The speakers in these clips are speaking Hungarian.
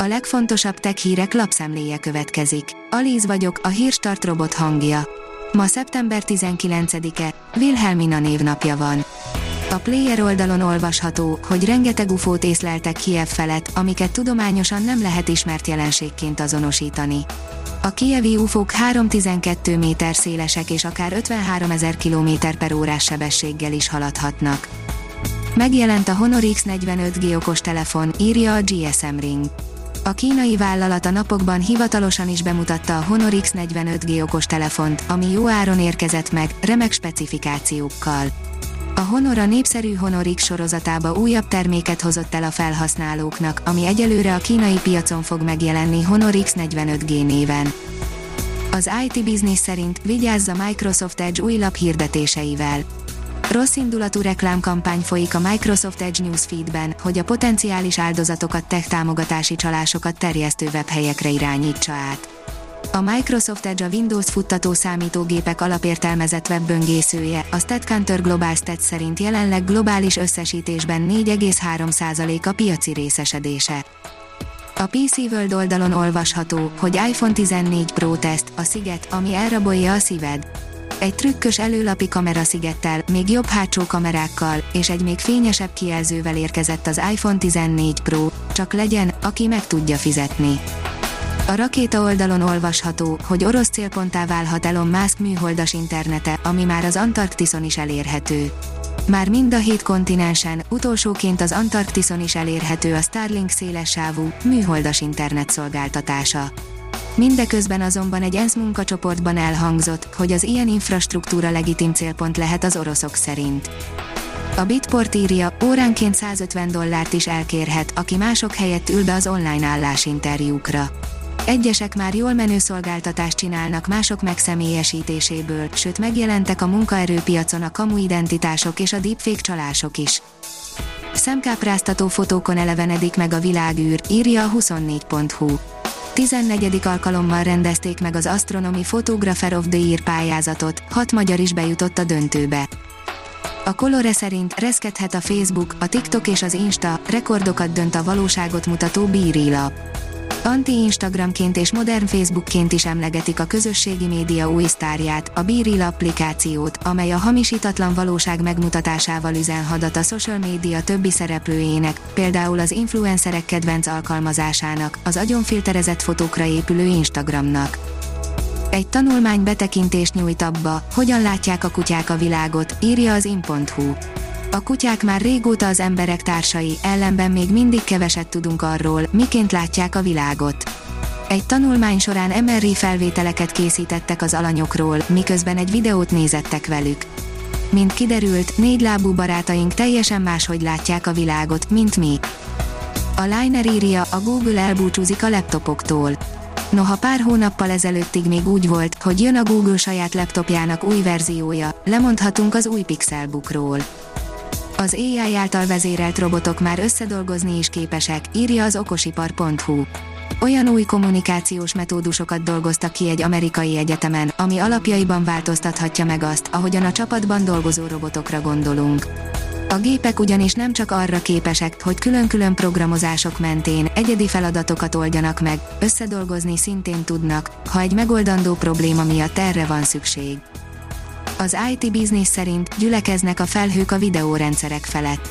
A legfontosabb tech hírek lapszemléje következik. Alíz vagyok, a hírstart robot hangja. Ma szeptember 19-e, Wilhelmina névnapja van. A Player oldalon olvasható, hogy rengeteg ufót észleltek Kiev felett, amiket tudományosan nem lehet ismert jelenségként azonosítani. A kievi ufók 3-12 méter szélesek és akár 53 ezer km per órás sebességgel is haladhatnak. Megjelent a Honor X45G okos telefon, írja a GSM Ring. A kínai vállalat a napokban hivatalosan is bemutatta a Honor X45G okos telefont, ami jó áron érkezett meg, remek specifikációkkal. A Honor a népszerű Honor X sorozatába újabb terméket hozott el a felhasználóknak, ami egyelőre a kínai piacon fog megjelenni Honor X45G néven. Az IT Business szerint vigyázz a Microsoft Edge új lap hirdetéseivel. Rossz indulatú reklámkampány folyik a Microsoft Edge newsfeedben, hogy a potenciális áldozatokat tech támogatási csalásokat terjesztő webhelyekre irányítsa át. A Microsoft Edge a Windows futtató számítógépek alapértelmezett webböngészője, a StatCounter Global Stats szerint jelenleg globális összesítésben 4,3% a piaci részesedése. A PC World oldalon olvasható, hogy iPhone 14 Pro teszt, a sziget, ami elrabolja a szíved. Egy trükkös előlapi kameraszigettel, még jobb hátsó kamerákkal, és egy még fényesebb kijelzővel érkezett az iPhone 14 Pro, csak legyen, aki meg tudja fizetni. A rakéta oldalon olvasható, hogy orosz célponttá válhat Elon Musk műholdas internete, ami már az Antarktiszon is elérhető. Már mind a hét kontinensen, utolsóként az Antarktiszon is elérhető a Starlink szélessávú, műholdas internet szolgáltatása. Mindeközben azonban egy ENSZ munkacsoportban elhangzott, hogy az ilyen infrastruktúra legitim célpont lehet az oroszok szerint. A Bitport írja, óránként 150 dollárt is elkérhet, aki mások helyett ül be az online állásinterjúkra. Egyesek már jól menő szolgáltatást csinálnak mások megszemélyesítéséből, sőt megjelentek a munkaerőpiacon a kamu identitások és a deepfake csalások is. Szemkápráztató fotókon elevenedik meg a világűr, írja a 24.hu. 14. alkalommal rendezték meg az Astronomy Photographer of the Year pályázatot, hat magyar is bejutott a döntőbe. A Colore szerint reszkedhet a Facebook, a TikTok és az Insta, rekordokat dönt a valóságot mutató bírélap. Anti-Instagramként és modern Facebookként is emlegetik a közösségi média új sztárját, a Biril applikációt, amely a hamisítatlan valóság megmutatásával üzen hadat a social média többi szereplőjének, például az influencerek kedvenc alkalmazásának, az agyonfilterezett fotókra épülő Instagramnak. Egy tanulmány betekintést nyújt abba, hogyan látják a kutyák a világot, írja az in.hu. A kutyák már régóta az emberek társai, ellenben még mindig keveset tudunk arról, miként látják a világot. Egy tanulmány során MRI felvételeket készítettek az alanyokról, miközben egy videót nézettek velük. Mint kiderült, négy lábú barátaink teljesen máshogy látják a világot, mint mi. A Liner írja, a Google elbúcsúzik a laptopoktól. Noha pár hónappal ezelőttig még úgy volt, hogy jön a Google saját laptopjának új verziója, lemondhatunk az új Pixelbookról. Az AI által vezérelt robotok már összedolgozni is képesek, írja az okosipar.hu. Olyan új kommunikációs metódusokat dolgoztak ki egy amerikai egyetemen, ami alapjaiban változtathatja meg azt, ahogyan a csapatban dolgozó robotokra gondolunk. A gépek ugyanis nem csak arra képesek, hogy külön-külön programozások mentén egyedi feladatokat oldjanak meg, összedolgozni szintén tudnak, ha egy megoldandó probléma miatt erre van szükség. Az IT Business szerint gyülekeznek a felhők a videórendszerek felett.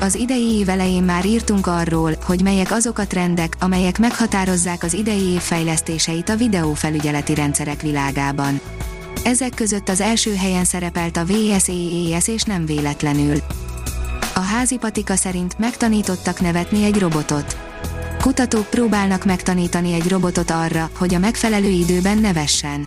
Az idei év elején már írtunk arról, hogy melyek azok a trendek, amelyek meghatározzák az idei év fejlesztéseit a videófelügyeleti rendszerek világában. Ezek között az első helyen szerepelt a VSEES és nem véletlenül. A házi patika szerint megtanítottak nevetni egy robotot. Kutatók próbálnak megtanítani egy robotot arra, hogy a megfelelő időben nevessen.